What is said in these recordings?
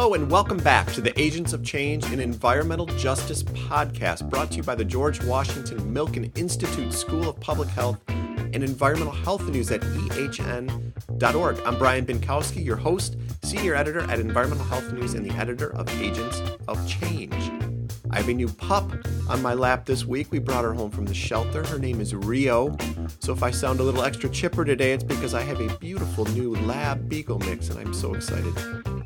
Hello, and welcome back to the Agents of Change and Environmental Justice podcast, brought to you by the George Washington Milken Institute School of Public Health and Environmental Health News at ehn.org. I'm Brian Bienkowski, your host, senior editor at Environmental Health News, and the editor of Agents of Change. I have a new pup on my lap this week. We brought her home from the shelter. Her name is Rio. So if I sound a little extra chipper today, it's because I have a beautiful new lab beagle mix, and I'm so excited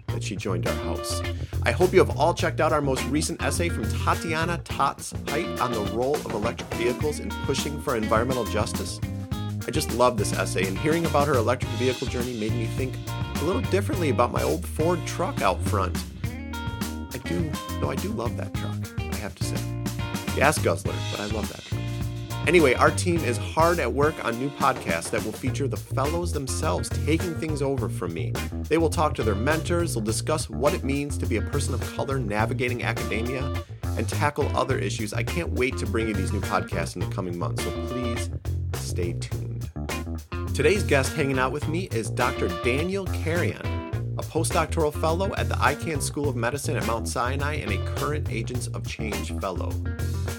that she joined our house. I hope you have all checked out our most recent essay from Tatiana Tots Height on the role of electric vehicles in pushing for environmental justice. I just love this essay, and hearing about her electric vehicle journey made me think a little differently about my old Ford truck out front. I do, though I do love that truck, have to say. Gas guzzler, but I love that. Anyway, our team is hard at work on new podcasts that will feature the fellows themselves taking things over from me. They will talk to their mentors, they'll discuss what it means to be a person of color navigating academia, and tackle other issues. I can't wait to bring you these new podcasts in the coming months, so please stay tuned. Today's guest hanging out with me is Dr. Daniel Carrion a postdoctoral fellow at the Icahn School of Medicine at Mount Sinai, and a current Agents of Change fellow.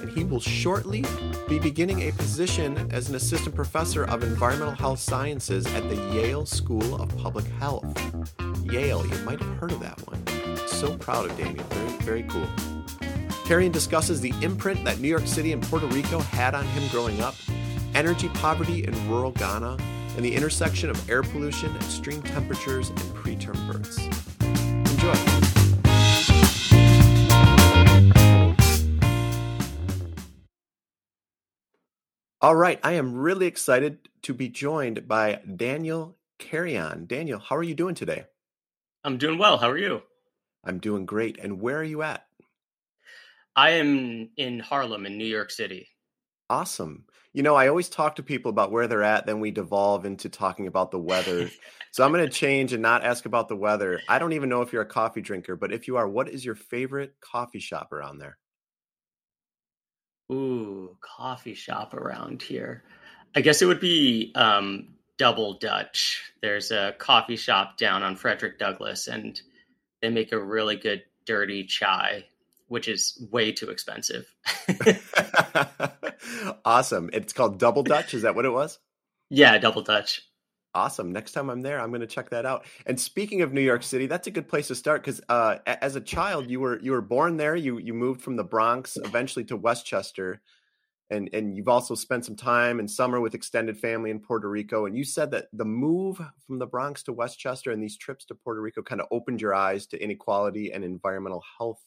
And he will shortly be beginning a position as an assistant professor of environmental health sciences at the Yale School of Public Health. Yale, you might have heard of that one. So proud of Daniel. Very, very cool. Carrion discusses the imprint that New York City and Puerto Rico had on him growing up, energy poverty in rural Ghana, and the intersection of air pollution, extreme temperatures, and preterm births. Enjoy. All right, I am really excited to be joined by Daniel Carrion. Daniel, how are you doing today? I'm doing well. How are you? I'm doing great. And where are you at? I am in Harlem in New York City. Awesome. You know, I always talk to people about where they're at, then we devolve into talking about the weather. so I'm going to change and not ask about the weather. I don't even know if you're a coffee drinker, but if you are, what is your favorite coffee shop around there? Ooh, coffee shop around here. I guess it would be um, Double Dutch. There's a coffee shop down on Frederick Douglass, and they make a really good dirty chai which is way too expensive. awesome. It's called Double Dutch. Is that what it was? Yeah, Double Dutch. Awesome. Next time I'm there, I'm going to check that out. And speaking of New York City, that's a good place to start because uh, as a child, you were you were born there. You you moved from the Bronx eventually to Westchester, and and you've also spent some time in summer with extended family in Puerto Rico. And you said that the move from the Bronx to Westchester and these trips to Puerto Rico kind of opened your eyes to inequality and environmental health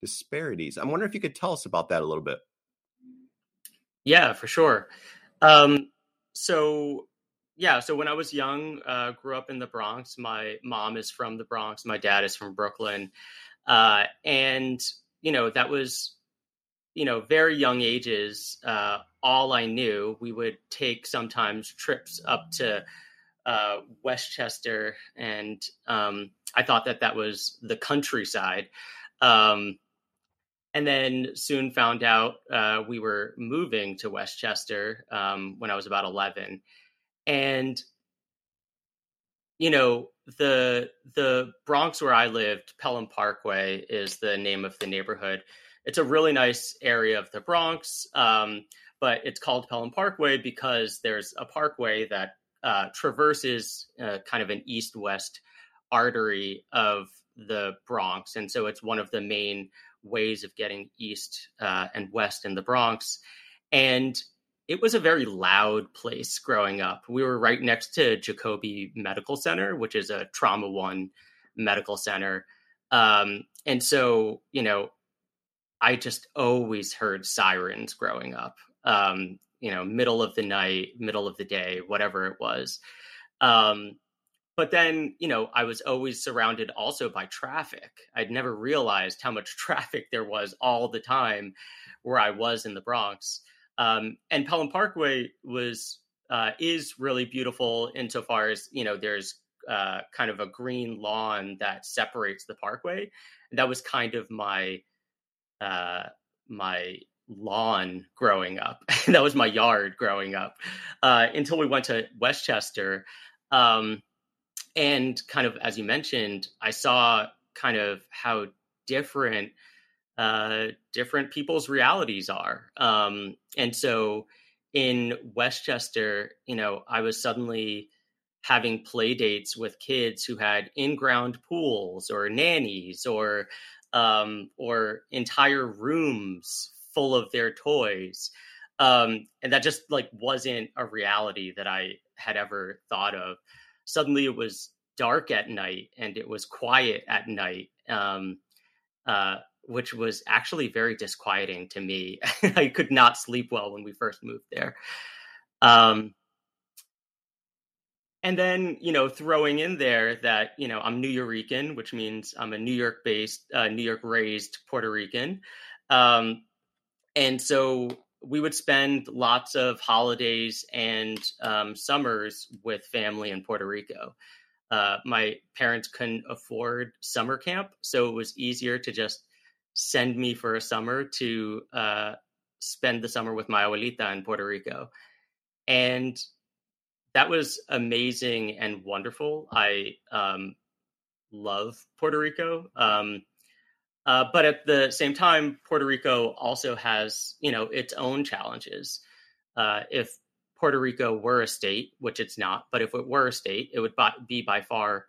disparities. I'm wondering if you could tell us about that a little bit. Yeah, for sure. Um, so yeah, so when I was young, uh, grew up in the Bronx. My mom is from the Bronx. My dad is from Brooklyn, uh, and you know that was, you know, very young ages. Uh, all I knew, we would take sometimes trips up to uh, Westchester, and um, I thought that that was the countryside. Um, and then soon found out uh, we were moving to Westchester um, when I was about 11. And, you know, the the Bronx where I lived, Pelham Parkway is the name of the neighborhood. It's a really nice area of the Bronx, um, but it's called Pelham Parkway because there's a parkway that uh, traverses uh, kind of an east west artery of the Bronx. And so it's one of the main ways of getting east uh, and west in the Bronx. And it was a very loud place growing up. We were right next to Jacobi Medical Center, which is a trauma one medical center. Um, and so, you know, I just always heard sirens growing up, um, you know, middle of the night, middle of the day, whatever it was. Um, but then you know i was always surrounded also by traffic i'd never realized how much traffic there was all the time where i was in the bronx um, and pelham parkway was uh, is really beautiful insofar as you know there's uh, kind of a green lawn that separates the parkway. And that was kind of my uh, my lawn growing up. That was my yard growing up uh, until we went to westchester. Um, and kind of as you mentioned, I saw kind of how different uh, different people's realities are. Um, and so in Westchester, you know, I was suddenly having play dates with kids who had in-ground pools or nannies or um, or entire rooms full of their toys. Um, and that just like wasn't a reality that I had ever thought of. Suddenly it was dark at night and it was quiet at night. Um, uh, which was actually very disquieting to me. I could not sleep well when we first moved there. Um, and then, you know, throwing in there that, you know, I'm New Nuyorican, which means I'm a New York based, uh, New York raised Puerto Rican. Um, and so we would spend lots of holidays and um, summers with family in Puerto Rico. Uh, my parents couldn't afford summer camp, so it was easier to just send me for a summer to uh, spend the summer with my abuelita in Puerto Rico. And that was amazing and wonderful. I um, love Puerto Rico. Um, uh, but at the same time, Puerto Rico also has, you know, its own challenges. Uh, if Puerto Rico were a state, which it's not, but if it were a state, it would be by far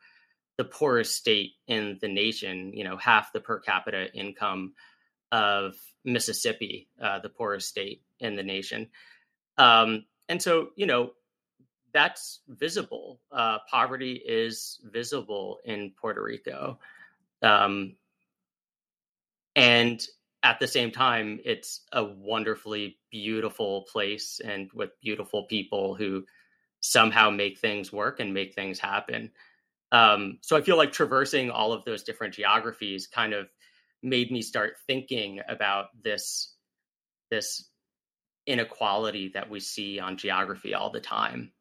the poorest state in the nation, you know, half the per capita income of Mississippi, uh, the poorest state in the nation. Um, and so, you know, that's visible. Uh, poverty is visible in Puerto Rico. Um, and at the same time, it's a wonderfully beautiful place and with beautiful people who somehow make things work and make things happen. Um, so I feel like traversing all of those different geographies kind of made me start thinking about this this inequality that we see on geography all the time.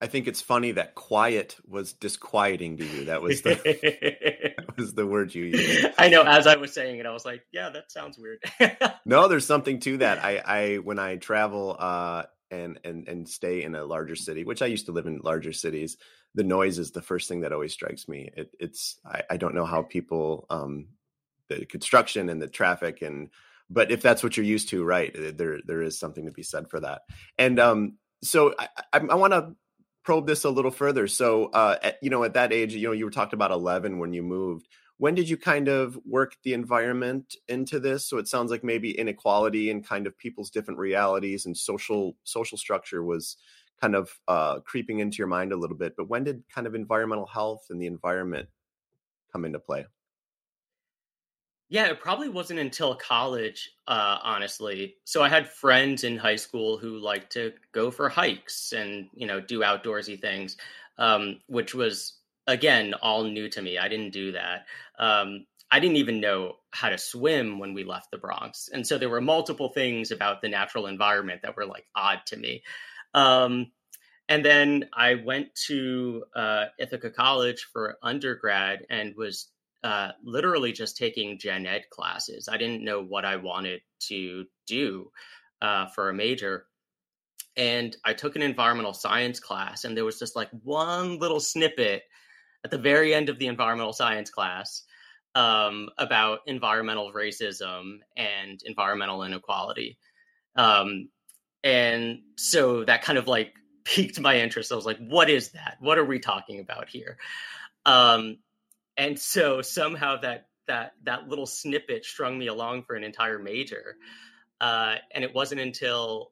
I think it's funny that quiet was disquieting to you. That was the that was the word you used. I know. As I was saying it, I was like, "Yeah, that sounds weird." no, there's something to that. I, I when I travel uh, and and and stay in a larger city, which I used to live in larger cities, the noise is the first thing that always strikes me. It, it's I, I, don't know how people um, the construction and the traffic and but if that's what you're used to, right? There there is something to be said for that. And um, so I, I, I want to probe this a little further. So uh, at, you know, at that age, you know, you were talked about 11 when you moved. When did you kind of work the environment into this? So it sounds like maybe inequality and kind of people's different realities and social social structure was kind of uh, creeping into your mind a little bit. But when did kind of environmental health and the environment come into play? Yeah, it probably wasn't until college, uh, honestly. So I had friends in high school who liked to go for hikes and you know do outdoorsy things, um, which was again all new to me. I didn't do that. Um, I didn't even know how to swim when we left the Bronx, and so there were multiple things about the natural environment that were like odd to me. Um, and then I went to uh, Ithaca College for undergrad and was uh, literally just taking gen ed classes. I didn't know what I wanted to do uh, for a major. And I took an environmental science class, and there was just like one little snippet at the very end of the environmental science class um, about environmental racism and environmental inequality. Um, and so that kind of like piqued my interest. I was like, what is that? What are we talking about here? Um, and so somehow that that that little snippet strung me along for an entire major. Uh, and it wasn't until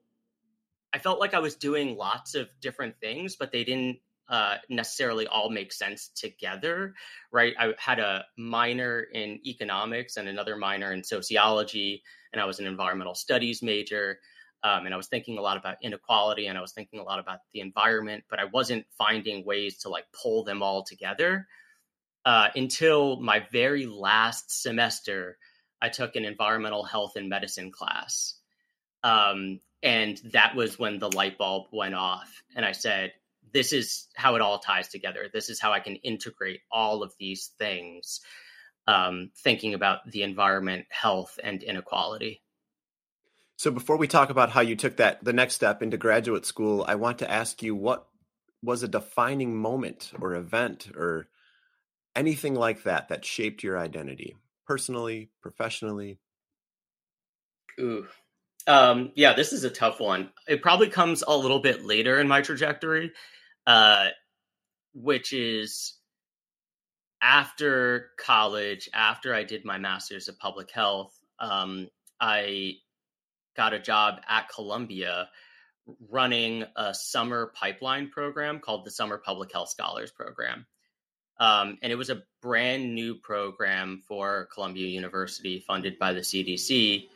I felt like I was doing lots of different things, but they didn't uh, necessarily all make sense together, right? I had a minor in economics and another minor in sociology, and I was an environmental studies major. Um, and I was thinking a lot about inequality and I was thinking a lot about the environment, but I wasn't finding ways to like pull them all together uh, until my very last semester. I took an environmental health and medicine class. Um, and that was when the light bulb went off. And I said, this is how it all ties together. This is how I can integrate all of these things, um, thinking about the environment, health, and inequality. So before we talk about how you took that the next step into graduate school, I want to ask you what was a defining moment or event or anything like that that shaped your identity personally, professionally? Ooh. Um, yeah, this is a tough one. It probably comes a little bit later in my trajectory, uh, which is after college, after I did my master's of public health. Um, I got a job at Columbia running a summer pipeline program called the Summer Public Health Scholars Program. Um, and it was a brand new program for Columbia University funded by the CDC.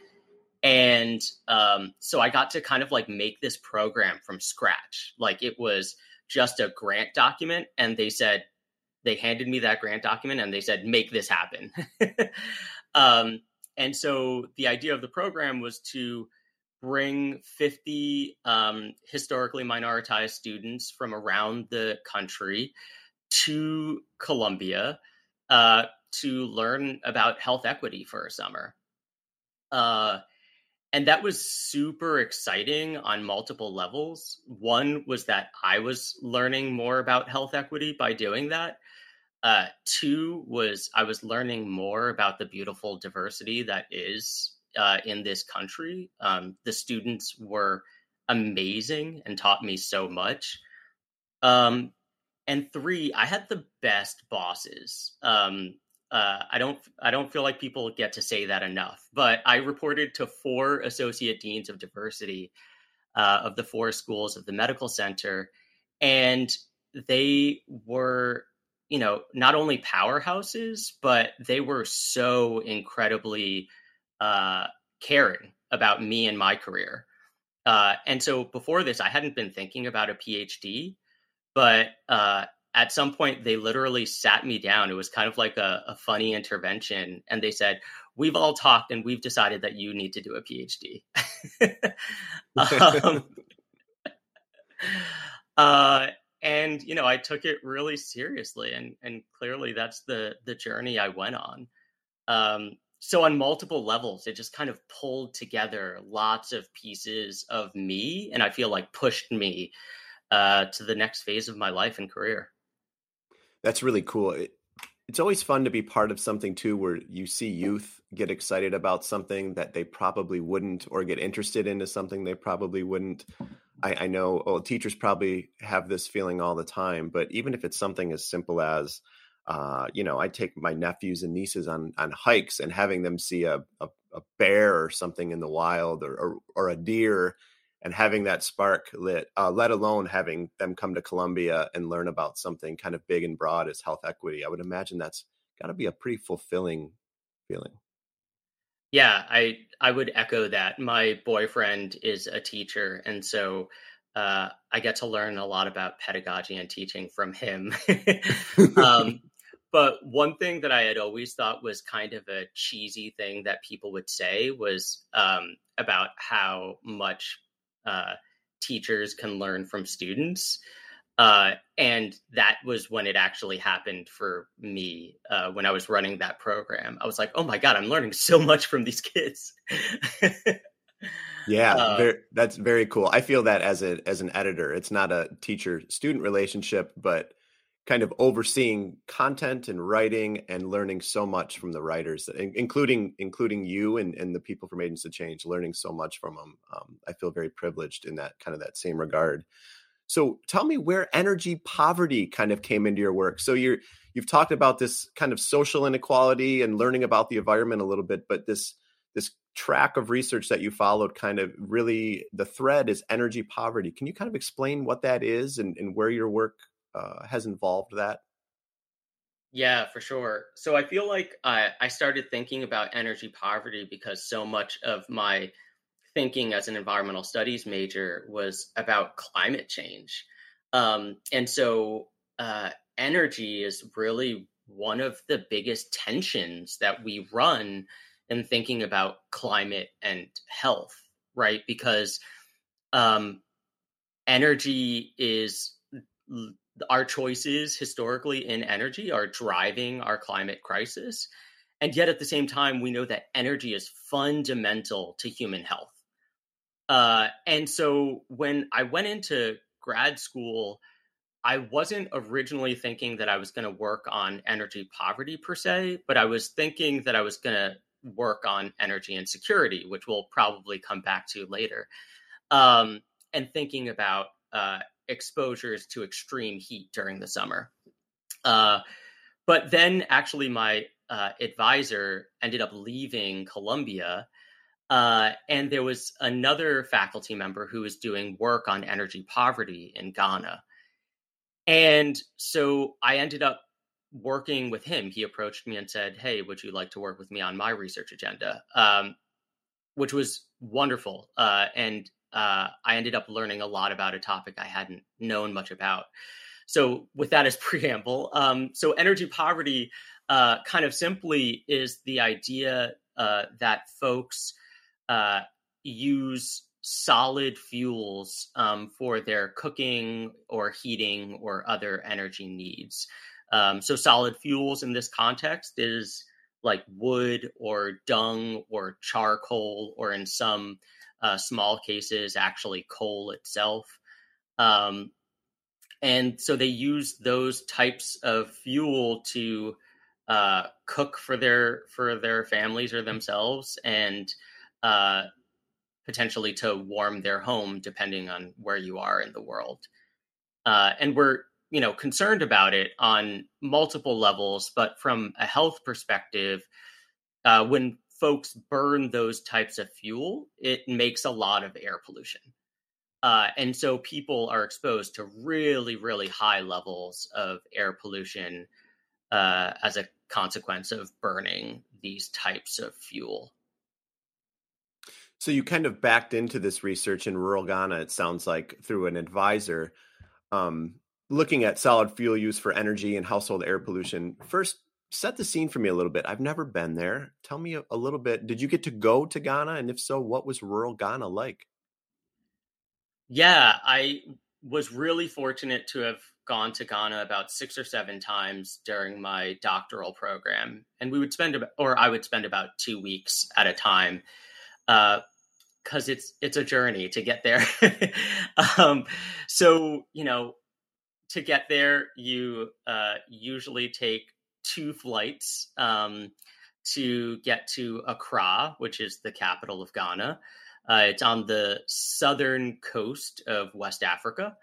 And um, so I got to kind of like make this program from scratch. Like it was just a grant document, and they said, they handed me that grant document and they said, make this happen. um, and so the idea of the program was to bring 50 um, historically minoritized students from around the country to Columbia uh, to learn about health equity for a summer. Uh, and that was super exciting on multiple levels. One was that I was learning more about health equity by doing that. Uh, two was I was learning more about the beautiful diversity that is uh, in this country. Um, the students were amazing and taught me so much. Um, and three, I had the best bosses. Um, uh, I don't I don't feel like people get to say that enough. But I reported to four associate deans of diversity uh, of the four schools of the medical center, and they were you know, not only powerhouses, but they were so incredibly uh, caring about me and my career. Uh, and so before this, I hadn't been thinking about a PhD, but uh, at some point, they literally sat me down. It was kind of like a, a, funny intervention. And they said, We've all talked and we've decided that you need to do a PhD. um, uh, and you know i took it really seriously and and clearly that's the the journey i went on. Um so on multiple levels it just kind of pulled together lots of pieces of me and i feel like pushed me uh to the next phase of my life and career. That's really cool. It, it's always fun to be part of something too where you see youth get excited about something that they probably wouldn't or get interested into something they probably wouldn't I, I know well, teachers probably have this feeling all the time, but even if it's something as simple as, uh, you know, I take my nephews and nieces on on hikes and having them see a, a, a bear or something in the wild or, or, or a deer and having that spark lit, uh, let alone having them come to Columbia and learn about something kind of big and broad as health equity. I would imagine that's got to be a pretty fulfilling feeling. Yeah, I I would echo that. My boyfriend is a teacher, and so uh, I get to learn a lot about pedagogy and teaching from him. um, but one thing that I had always thought was kind of a cheesy thing that people would say was um, about how much uh, teachers can learn from students. Uh, and that was when it actually happened for me uh, when I was running that program. I was like, oh my God, I'm learning so much from these kids. yeah, uh, very, that's very cool. I feel that as a as an editor, it's not a teacher student relationship, but kind of overseeing content and writing and learning so much from the writers, including including you and, and the people from Agents of Change, learning so much from them. Um, I feel very privileged in that kind of that same regard. So tell me where energy poverty kind of came into your work. So you're you've talked about this kind of social inequality and learning about the environment a little bit, but this this track of research that you followed kind of really the thread is energy poverty. Can you kind of explain what that is and, and where your work uh, has involved that? Yeah, for sure. So I feel like I, I started thinking about energy poverty because so much of my thinking as an environmental studies major was about climate change. Um, and so uh, energy is really one of the biggest tensions that we run in thinking about climate and health, right? Because um, energy is our choices historically in energy are driving our climate crisis. And yet at the same time, we know that energy is fundamental to human health. Uh, and so when I went into grad school, I wasn't originally thinking that I was going to work on energy poverty per se, but I was thinking that I was going to work on energy insecurity, which we'll probably come back to later, um, and thinking about uh, exposures to extreme heat during the summer. Uh, but then, actually, my uh, advisor ended up leaving Columbia. Uh, and there was another faculty member who was doing work on energy poverty in Ghana. And so I ended up working with him. He approached me and said, Hey, would you like to work with me on my research agenda? Um, which was wonderful. Uh, and uh, I ended up learning a lot about a topic I hadn't known much about. So, with that as preamble, um, so energy poverty uh, kind of simply is the idea uh, that folks uh, use solid fuels um, for their cooking or heating or other energy needs. Um, so, solid fuels in this context is like wood or dung or charcoal, or in some uh, small cases, actually coal itself. Um, and so they use those types of fuel to uh, cook for their for their families or themselves, and uh, potentially to warm their home, depending on where you are in the world. Uh, and we're you know concerned about it on multiple levels, but from a health perspective, uh, when folks burn those types of fuel, it makes a lot of air pollution. Uh, and so people are exposed to really, really high levels of air pollution uh, as a consequence of burning these types of fuel. So you kind of backed into this research in rural Ghana, it sounds like, through an advisor, um, looking at solid fuel use for energy and household air pollution. First, set the scene for me a little bit. I've never been there. Tell me a, a little bit. Did you get to go to Ghana? And if so, what was rural Ghana like? Yeah, I was really fortunate to have gone to Ghana about six or seven times during my doctoral program, and we would spend about, or I would spend about two weeks at a time, because it's it's a journey to get there. um, so you know, to get there, you uh, usually take two flights um, to get to Accra, which is the capital of Ghana. Uh, it's on the southern coast of West Africa.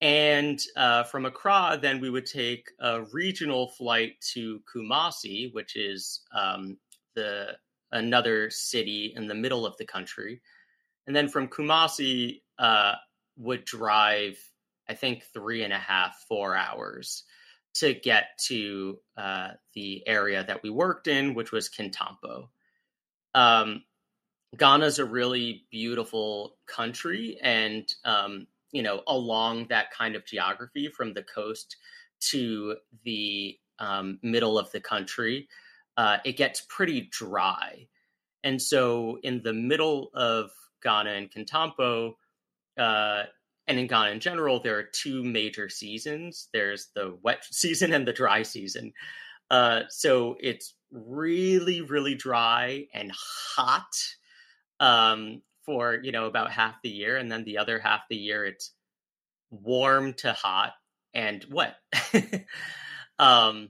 And uh, from Accra, then we would take a regional flight to Kumasi, which is um, the another city in the middle of the country. And then from Kumasi, uh, would drive, I think, three and a half, four hours to get to uh, the area that we worked in, which was Kintampo. Um, Ghana's a really beautiful country, and um, you know, along that kind of geography from the coast to the um, middle of the country, uh, it gets pretty dry. And so, in the middle of Ghana and Kintampo, uh, and in Ghana in general, there are two major seasons. There's the wet season and the dry season. Uh, so it's really, really dry and hot um, for you know about half the year, and then the other half the year it's warm to hot and wet. um,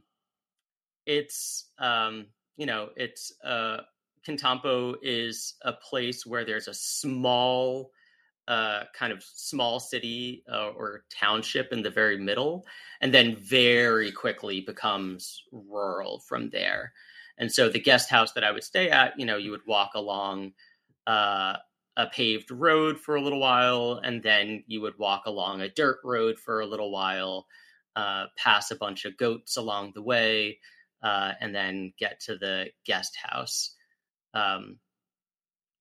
it's um, you know it's uh, Kintampo is a place where there's a small uh, kind of small city uh, or township in the very middle, and then very quickly becomes rural from there. And so the guest house that I would stay at, you know, you would walk along uh, a paved road for a little while, and then you would walk along a dirt road for a little while, uh, pass a bunch of goats along the way, uh, and then get to the guest house. Um,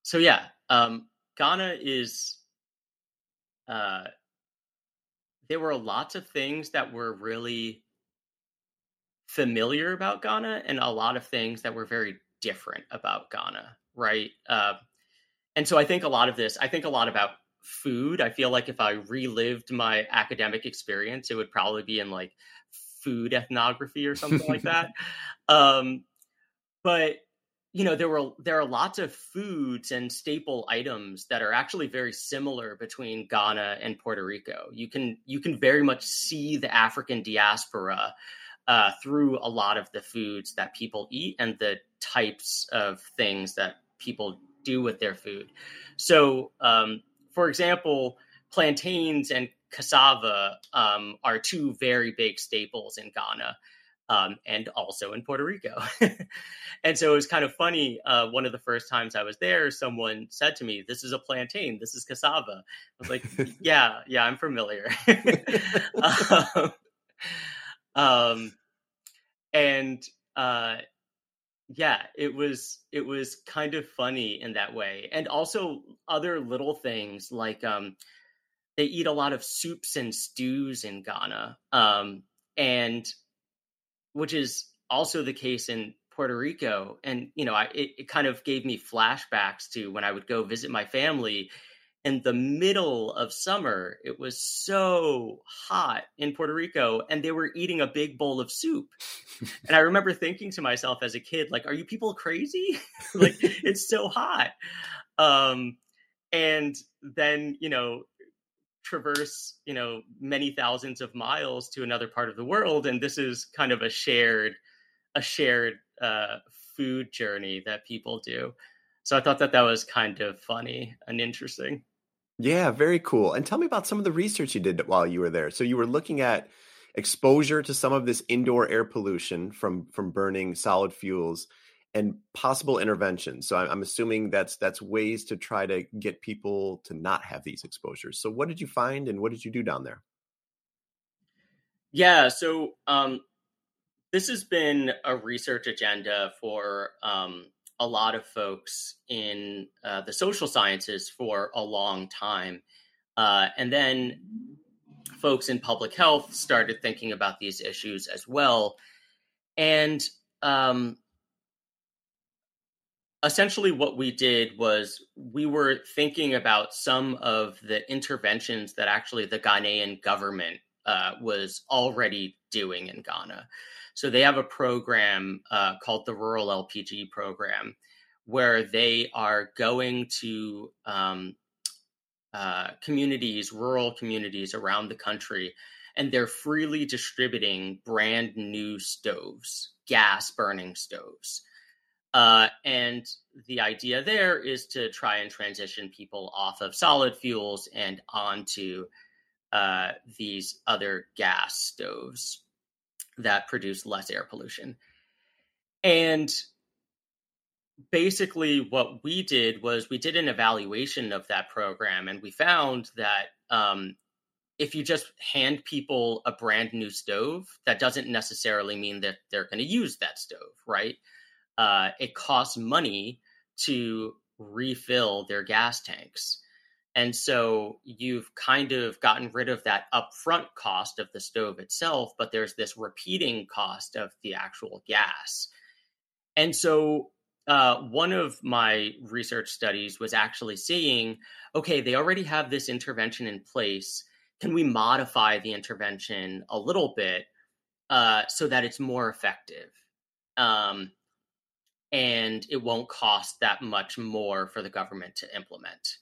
so yeah, um, Ghana is. Uh, there were lots of things that were really familiar about Ghana, and a lot of things that were very different about Ghana. Right. Uh, and so I think a lot of this, I think a lot about food. I feel like if I relived my academic experience, it would probably be in like food ethnography or something like that. Um, but you know there were there are lots of foods and staple items that are actually very similar between Ghana and Puerto Rico. You can you can very much see the African diaspora uh, through a lot of the foods that people eat and the types of things that people do with their food. So, um, for example, plantains and cassava um, are two very big staples in Ghana um, and also in Puerto Rico. and so it was kind of funny. Uh, one of the first times I was there, someone said to me, This is a plantain, this is cassava. I was like, Yeah, yeah, I'm familiar. um, um, and uh, yeah, it was it was kind of funny in that way, and also other little things like um, they eat a lot of soups and stews in Ghana, um, and which is also the case in Puerto Rico. And, you know, I, it, it kind of gave me flashbacks to when I would go visit my family in the middle of summer. It was so hot in Puerto Rico, and they were eating a big bowl of soup. and I remember thinking to myself as a kid, like, are you people crazy? like, it's so hot. Um, and then, you know, traverse you know many thousands of miles to another part of the world and this is kind of a shared a shared uh, food journey that people do. So i thought that that was kind of funny and interesting. Yeah very cool. And tell me about some of the research you did while you were there. So you were looking at exposure to some of this indoor air pollution from from burning solid fuels and possible interventions. So I'm, assuming that's that's ways to try to get people to not have these exposures. So what did you find, and what did you do down there? Yeah, so um, this has been a research agenda for um, a lot of folks in uh, the social sciences for a long time, uh, and then folks in public health started thinking about these issues as well, and um, essentially what we did was we were thinking about some of the interventions that actually the Ghanaian government uh, was already doing in Ghana. So they have a program uh, called the Rural LPG program, where they are going to um, uh, communities, rural communities around the country, and they're freely distributing brand new stoves, gas burning stoves. Uh, and the idea there is to try and transition people off of solid fuels and onto uh, these other gas stoves that produce less air pollution. And basically, what we did was we did an evaluation of that program, and we found that um, if you just hand people a brand new stove, that doesn't necessarily mean that they're going to use that stove, right? Uh, it costs money to refill their gas tanks. And so you've kind of gotten rid of that upfront cost of the stove itself, but there's this repeating cost of the actual gas. And so uh, one of my research studies was actually seeing okay, they already have this intervention in place. Can we modify the intervention a little bit uh, so that it's more effective? Um, and it won't cost that much more for the government to implement.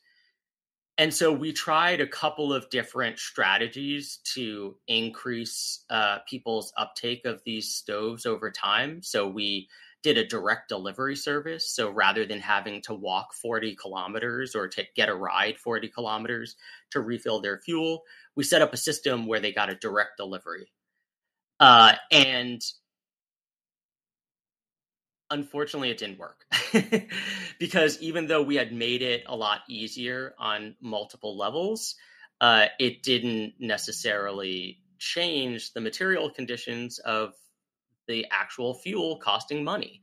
And so we tried a couple of different strategies to increase uh, people's uptake of these stoves over time. So we did a direct delivery service. So rather than having to walk 40 kilometers or to get a ride 40 kilometers to refill their fuel, we set up a system where they got a direct delivery. Uh, and unfortunately it didn't work. Because even though we had made it a lot easier on multiple levels uh, it didn't necessarily change the material conditions of the actual fuel costing money.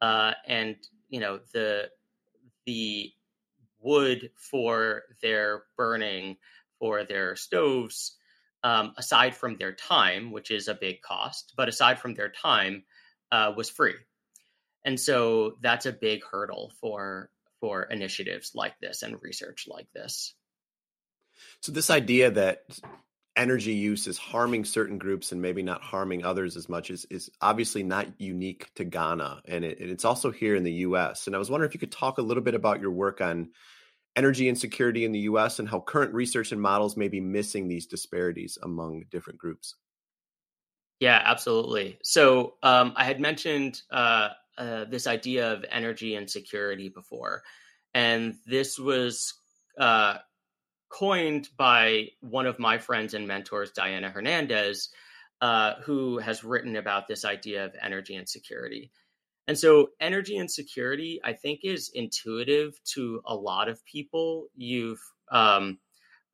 Uh, and you know the the wood for their burning for their stoves um, aside from their time which is a big cost but aside from their time uh, was free and so that's a big hurdle for for initiatives like this and research like this so this idea that energy use is harming certain groups and maybe not harming others as much is, is obviously not unique to Ghana. And it, it's also here in the US. And I was wondering if you could talk a little bit about your work on energy insecurity in the US and how current research and models may be missing these disparities among different groups. Yeah, absolutely. So um, I had mentioned uh, uh, this idea of energy insecurity before. And this was uh, coined by one of my friends and mentors, Diana Hernandez, uh, who has written about this idea of energy insecurity. And so, energy insecurity, I think, is intuitive to a lot of people. You've um,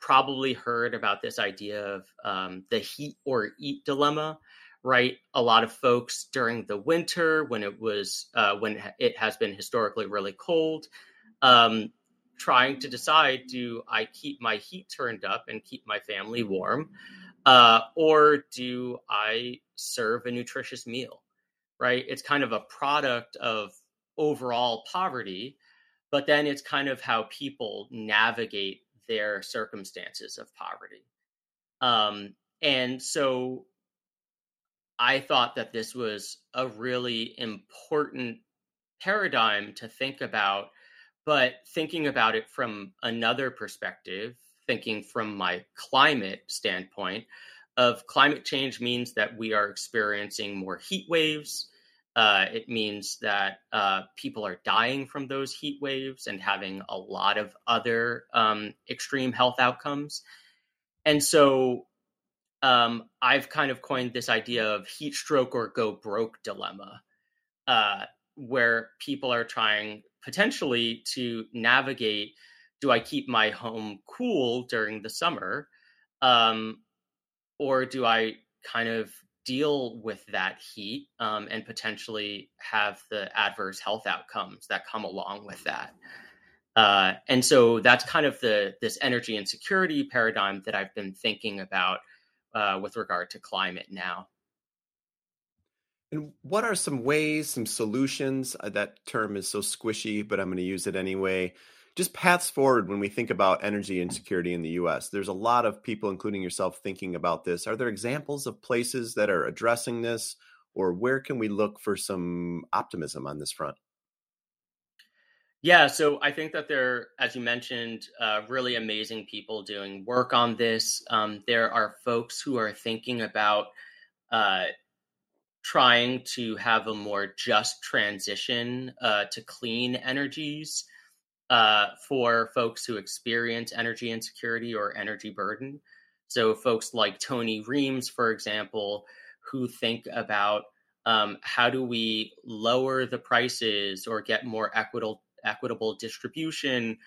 probably heard about this idea of um, the heat or eat dilemma, right? A lot of folks during the winter, when it was uh, when it has been historically really cold, um, trying to decide do I keep my heat turned up and keep my family warm, uh, or do I serve a nutritious meal? Right? It's kind of a product of overall poverty, but then it's kind of how people navigate their circumstances of poverty. Um, and so I thought that this was a really important paradigm to think about but thinking about it from another perspective, thinking from my climate standpoint, of climate change means that we are experiencing more heat waves. Uh, it means that uh, people are dying from those heat waves and having a lot of other um, extreme health outcomes. And so um, I've kind of coined this idea of heat stroke or go broke dilemma, uh, where people are trying potentially to navigate do I keep my home cool during the summer? Um, or do I kind of deal with that heat um, and potentially have the adverse health outcomes that come along with that? Uh, and so that's kind of the this energy insecurity paradigm that I've been thinking about uh, with regard to climate now. And what are some ways, some solutions? Uh, that term is so squishy, but I'm going to use it anyway. Just paths forward when we think about energy insecurity in the US. There's a lot of people, including yourself, thinking about this. Are there examples of places that are addressing this, or where can we look for some optimism on this front? Yeah, so I think that there, as you mentioned, uh, really amazing people doing work on this. Um, there are folks who are thinking about uh, trying to have a more just transition uh, to clean energies uh, for folks who experience energy insecurity or energy burden. So, folks like Tony Reames, for example, who think about um, how do we lower the prices or get more equitable equitable distribution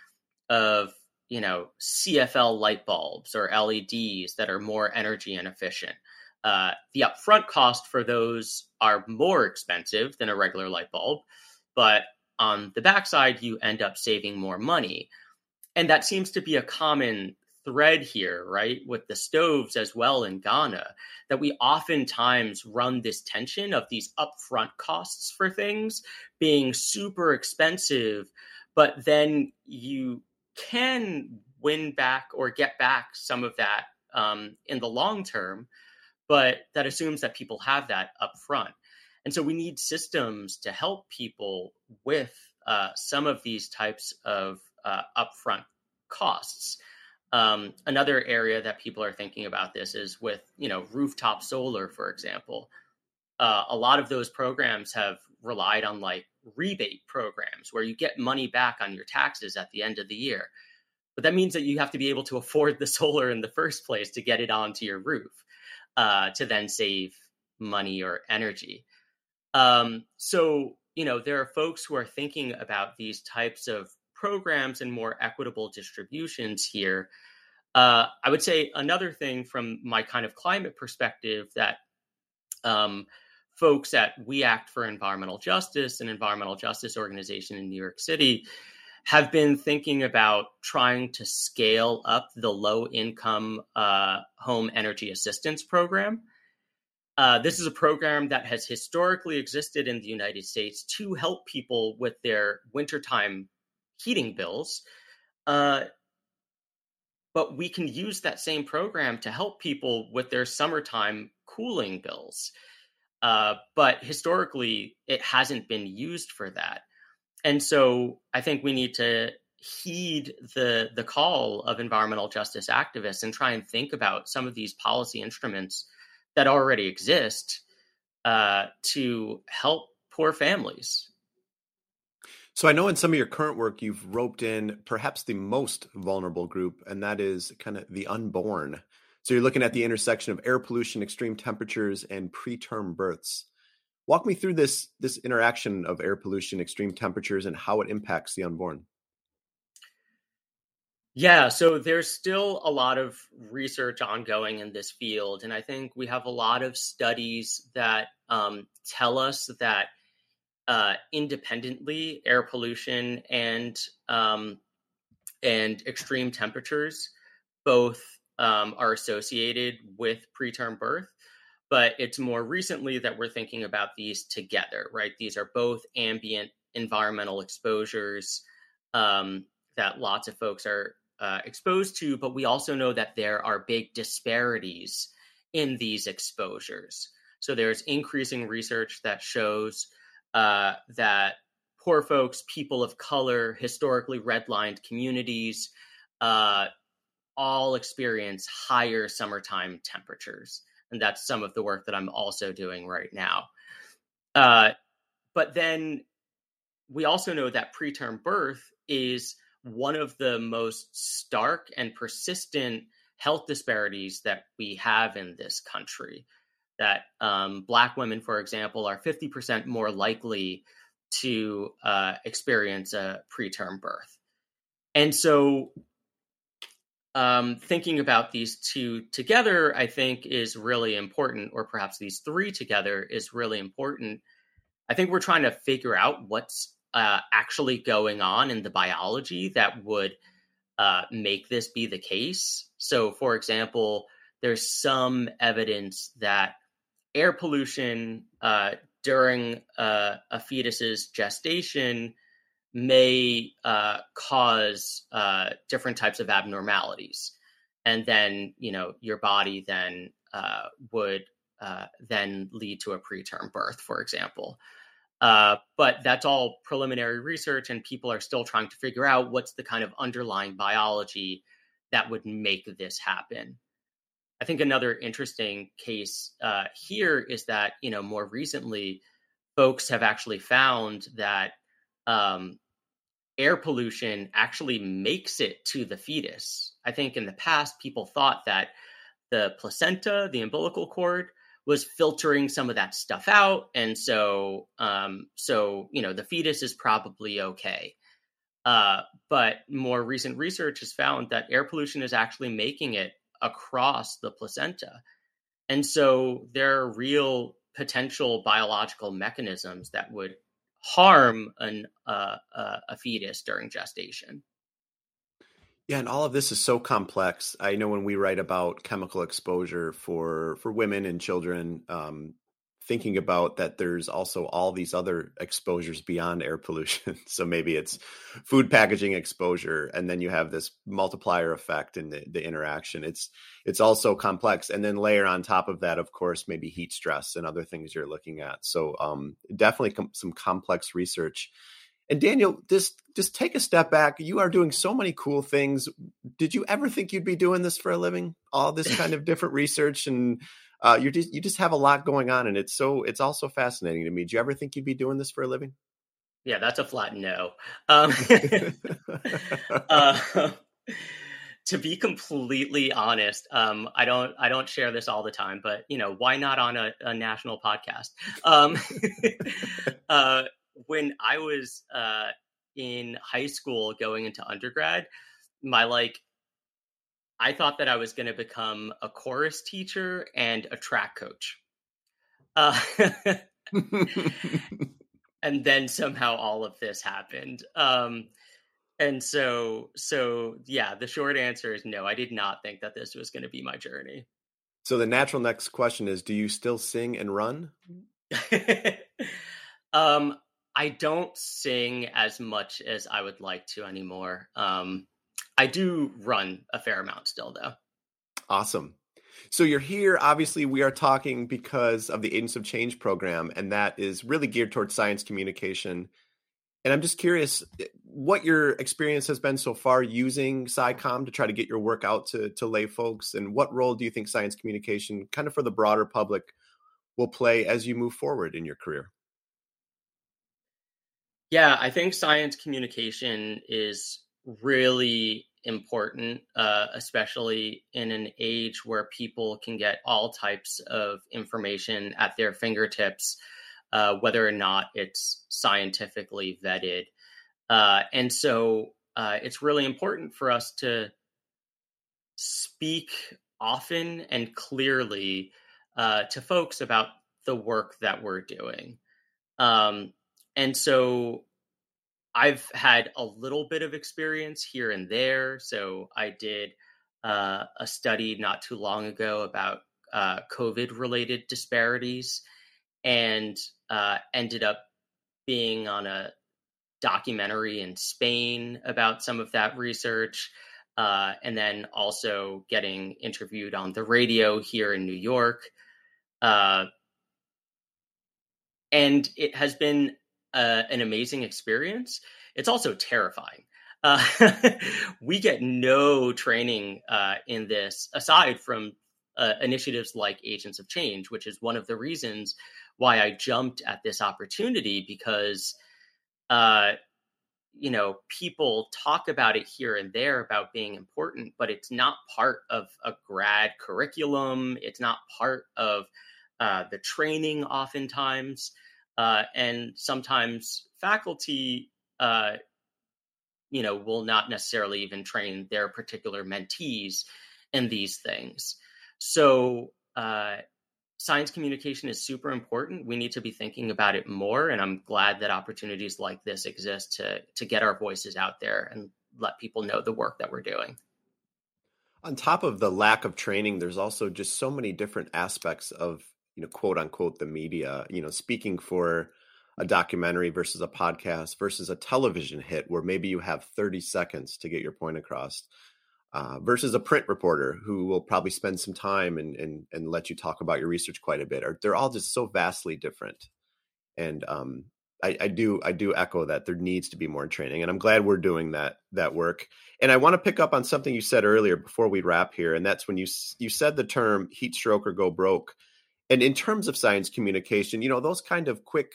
of you know CFL light bulbs or LEDs that are more energy inefficient. Uh, the upfront cost for those are more expensive than a regular light bulb, but on the backside, you end up saving more money. And that seems to be a common thread here, right? With the stoves as well in Ghana, that we oftentimes run this tension of these upfront costs for things being super expensive, but then you can win back or get back some of that um, in the long term but that assumes that people have that upfront. And so we need systems to help people with uh, some of these types of uh, upfront costs. Um, another area that people are thinking about this is with you know rooftop solar, for example. Uh, a lot of those programs have relied on like rebate programs where you get money back on your taxes at the end of the year. But that means that you have to be able to afford the solar in the first place to get it onto your roof uh, to then save money or energy. Um, so, you know, there are folks who are thinking about these types of programs and more equitable distributions here. Uh, I would say another thing from my kind of climate perspective that um, folks at We Act for Environmental Justice, an environmental justice organization in New York City, have been thinking about trying to scale up the low income uh, home energy assistance program. Uh, this is a program that has historically existed in the United States to help people with their wintertime heating bills. Uh, but we can use that same program to help people with their summertime cooling bills. Uh, but historically, it hasn't been used for that. And so I think we need to heed the the call of environmental justice activists and try and think about some of these policy instruments that already exist uh, to help poor families. So I know in some of your current work you've roped in perhaps the most vulnerable group, and that is kind of the unborn. So you're looking at the intersection of air pollution, extreme temperatures, and preterm births. Walk me through this this interaction of air pollution, extreme temperatures, and how it impacts the unborn. Yeah, so there's still a lot of research ongoing in this field, and I think we have a lot of studies that um, tell us that uh, independently, air pollution and um, and extreme temperatures both um, are associated with preterm birth. But it's more recently that we're thinking about these together, right? These are both ambient environmental exposures um, that lots of folks are uh, exposed to, but we also know that there are big disparities in these exposures. So there's increasing research that shows uh, that poor folks, people of color, historically redlined communities, uh, all experience higher summertime temperatures. And that's some of the work that I'm also doing right now. Uh, but then we also know that preterm birth is one of the most stark and persistent health disparities that we have in this country. That um, Black women, for example, are 50% more likely to uh, experience a preterm birth. And so, um, thinking about these two together, I think, is really important, or perhaps these three together is really important. I think we're trying to figure out what's uh, actually going on in the biology that would uh, make this be the case. So, for example, there's some evidence that air pollution uh, during uh, a fetus's gestation may uh, cause uh, different types of abnormalities, and then you know your body then would then lead to a preterm birth, for example. Uh, but that's all preliminary research, and people are still trying to figure out what's the kind of underlying biology that would make this happen. I think another interesting case uh, here is that you know more recently, folks have actually found that um, air pollution actually makes it to the fetus. I think in the past people thought that the placenta, the umbilical cord, was filtering some of that stuff out, and so um, so you know the fetus is probably okay. Uh, but more recent research has found that air pollution is actually making it across the placenta, and so there are real potential biological mechanisms that would harm an, uh, uh, a fetus during gestation. Yeah, and all of this is so complex. I know when we write about chemical exposure for for women and children, um, thinking about that there's also all these other exposures beyond air pollution. so maybe it's food packaging exposure, and then you have this multiplier effect in the, the interaction. It's it's also complex, and then layer on top of that, of course, maybe heat stress and other things you're looking at. So um, definitely com- some complex research and Daniel, just just take a step back. You are doing so many cool things. Did you ever think you'd be doing this for a living? All this kind of different research, and uh, you just you just have a lot going on, and it's so it's also fascinating to me. Do you ever think you'd be doing this for a living? Yeah, that's a flat no. Um, uh, to be completely honest, um, I don't I don't share this all the time, but you know why not on a, a national podcast? Um, uh, when I was uh, in high school going into undergrad, my like I thought that I was going to become a chorus teacher and a track coach. Uh, and then somehow all of this happened. Um, and so, so yeah, the short answer is no. I did not think that this was going to be my journey. So the natural next question is: Do you still sing and run? um, I don't sing as much as I would like to anymore. Um, I do run a fair amount still, though. Awesome. So you're here. Obviously, we are talking because of the Agents of Change program, and that is really geared towards science communication. And I'm just curious eh, what your experience has been so far using SciComm to try to get your work out to, to lay folks, and what role do you think science communication, kind of for the broader public, will play as you move forward in your career? Yeah, I think science communication is really important, uh, especially in an age where people can get all types of information at their fingertips, uh, whether or not it's scientifically vetted. Uh, and so uh, it's really important for us to speak often and clearly uh, to folks about the work that we're doing. Um, and so I've had a little bit of experience here and there. So I did uh, a study not too long ago about uh, COVID related disparities and uh, ended up being on a documentary in Spain about some of that research. Uh, and then also getting interviewed on the radio here in New York. Uh, and it has been uh, an amazing experience. It's also terrifying. Uh, we get no training uh, in this aside from uh, initiatives like Agents of Change, which is one of the reasons why I jumped at this opportunity because, uh, you know, people talk about it here and there about being important, but it's not part of a grad curriculum. It's not part of uh, the training, oftentimes. Uh, and sometimes faculty, uh, you know, will not necessarily even train their particular mentees in these things. So, uh, science communication is super important. We need to be thinking about it more, and I'm glad that opportunities like this exist to to get our voices out there and let people know the work that we're doing. On top of the lack of training, there's also just so many different aspects of you know quote unquote the media you know speaking for a documentary versus a podcast versus a television hit where maybe you have 30 seconds to get your point across uh, versus a print reporter who will probably spend some time and, and and let you talk about your research quite a bit or they're all just so vastly different and um, I, I, do I do echo that there needs to be more training, and I'm glad we're doing that that work. And I want to pick up on something you said earlier before we wrap here, and that's when you you said the term heat stroke or go broke and in terms of science communication you know those kind of quick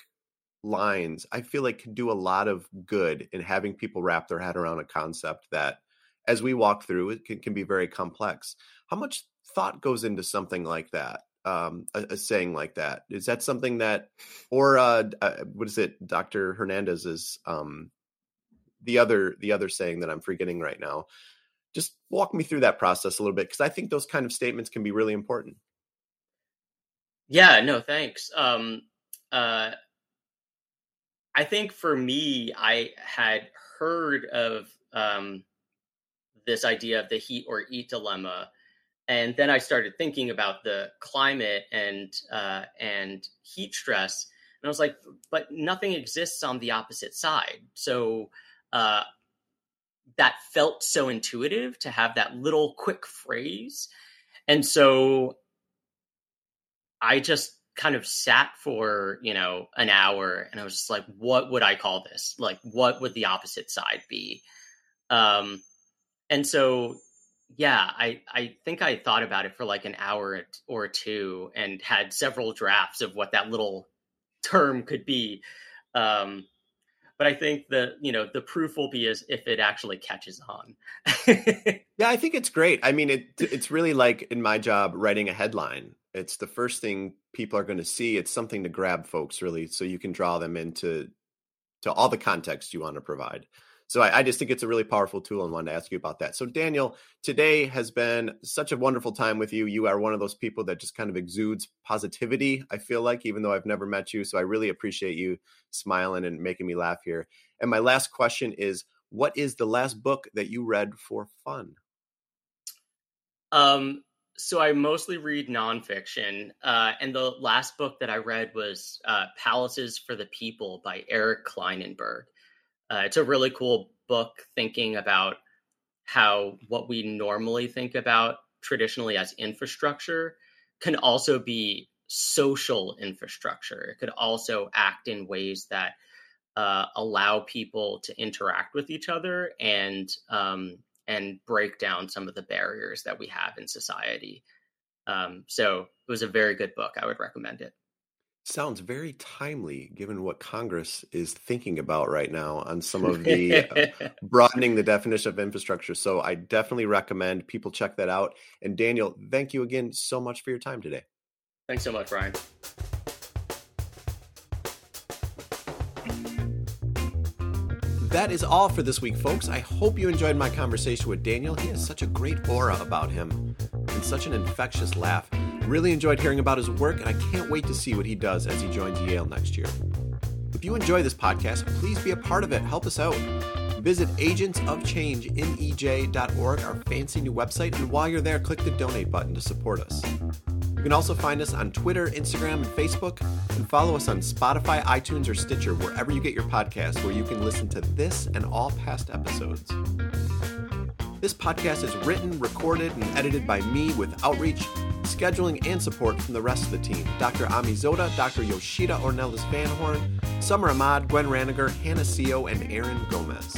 lines i feel like can do a lot of good in having people wrap their head around a concept that as we walk through it can, can be very complex. How much thought goes into something like that? Um, a, a, saying like that. Is that something that or uh, uh, what is it? Dr hernandez is um, the other the other saying that i'm forgetting right now. Just walk me through that process a little bit because i think those kind of statements can be really important yeah, no, thanks. Um, uh, I think for me, I had heard of um, this idea of the heat or eat dilemma, and then I started thinking about the climate and uh, and heat stress, and I was like, but nothing exists on the opposite side. So uh, that felt so intuitive to have that little quick phrase, and so I just kind of sat for, you know, an hour and I was just like, what would I call this? Like, what would the opposite side be? Um, and so, yeah, I, I think I thought about it for like an hour or two and had several drafts of what that little term could be. Um, but I think the you know the proof will be as if it actually catches on. yeah, I think it's great. I mean, it it's really like in my job writing a headline it's the first thing people are going to see it's something to grab folks really so you can draw them into to all the context you want to provide. So I, I, just think it's a really powerful tool and wanted to ask you about that. So daniel today has been such a wonderful time with you. You are one of those people that just kind of exudes positivity i feel like even though i've never met you so i really appreciate you smiling and making me laugh here. And my last question is what is the last book that you read for fun? Um so I mostly read nonfiction, uh, and the last book that I read was uh, "Palaces for the People" by Eric Klinenberg. Uh, it's a really cool book, thinking about how what we normally think about traditionally as infrastructure can also be social infrastructure. It could also act in ways that uh, allow people to interact with each other and um, and break down some of the barriers that we have in society. Um, so it was a very good book. I would recommend it. Sounds very timely given what Congress is thinking about right now on some of the uh, broadening the definition of infrastructure. So I definitely recommend people check that out. And Daniel, thank you again so much for your time today. Thanks so much, Brian. That is all for this week, folks. I hope you enjoyed my conversation with Daniel. He has such a great aura about him and such an infectious laugh. Really enjoyed hearing about his work, and I can't wait to see what he does as he joins Yale next year. If you enjoy this podcast, please be a part of it. Help us out. Visit agentsofchange.nej.org, our fancy new website, and while you're there, click the donate button to support us. You can also find us on Twitter, Instagram, and Facebook, and follow us on Spotify, iTunes, or Stitcher, wherever you get your podcasts, where you can listen to this and all past episodes. This podcast is written, recorded, and edited by me with outreach, scheduling, and support from the rest of the team Dr. Ami Zota, Dr. Yoshira Ornelas Van Horne, Summer Ahmad, Gwen Ranniger, Hannah Seo, and Aaron Gomez.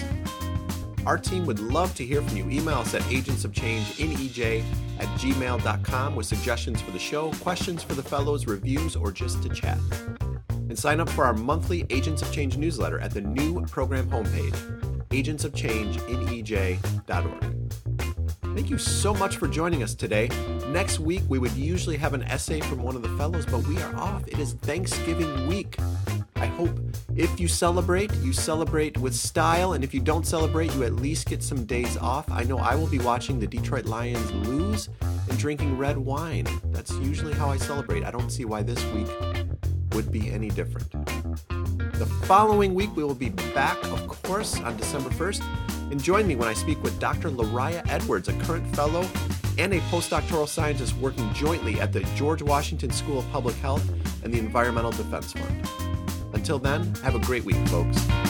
Our team would love to hear from you. Email us at agentsofchange at gmail.com with suggestions for the show, questions for the fellows, reviews, or just to chat. And sign up for our monthly Agents of Change newsletter at the new program homepage, agentsofchange.nej.org. Thank you so much for joining us today. Next week, we would usually have an essay from one of the fellows, but we are off. It is Thanksgiving week. I hope if you celebrate, you celebrate with style, and if you don't celebrate, you at least get some days off. I know I will be watching the Detroit Lions lose and drinking red wine. That's usually how I celebrate. I don't see why this week would be any different. The following week, we will be back, of course, on December 1st. And join me when I speak with Dr. Lariah Edwards, a current fellow and a postdoctoral scientist working jointly at the George Washington School of Public Health and the Environmental Defense Fund. Until then, have a great week, folks.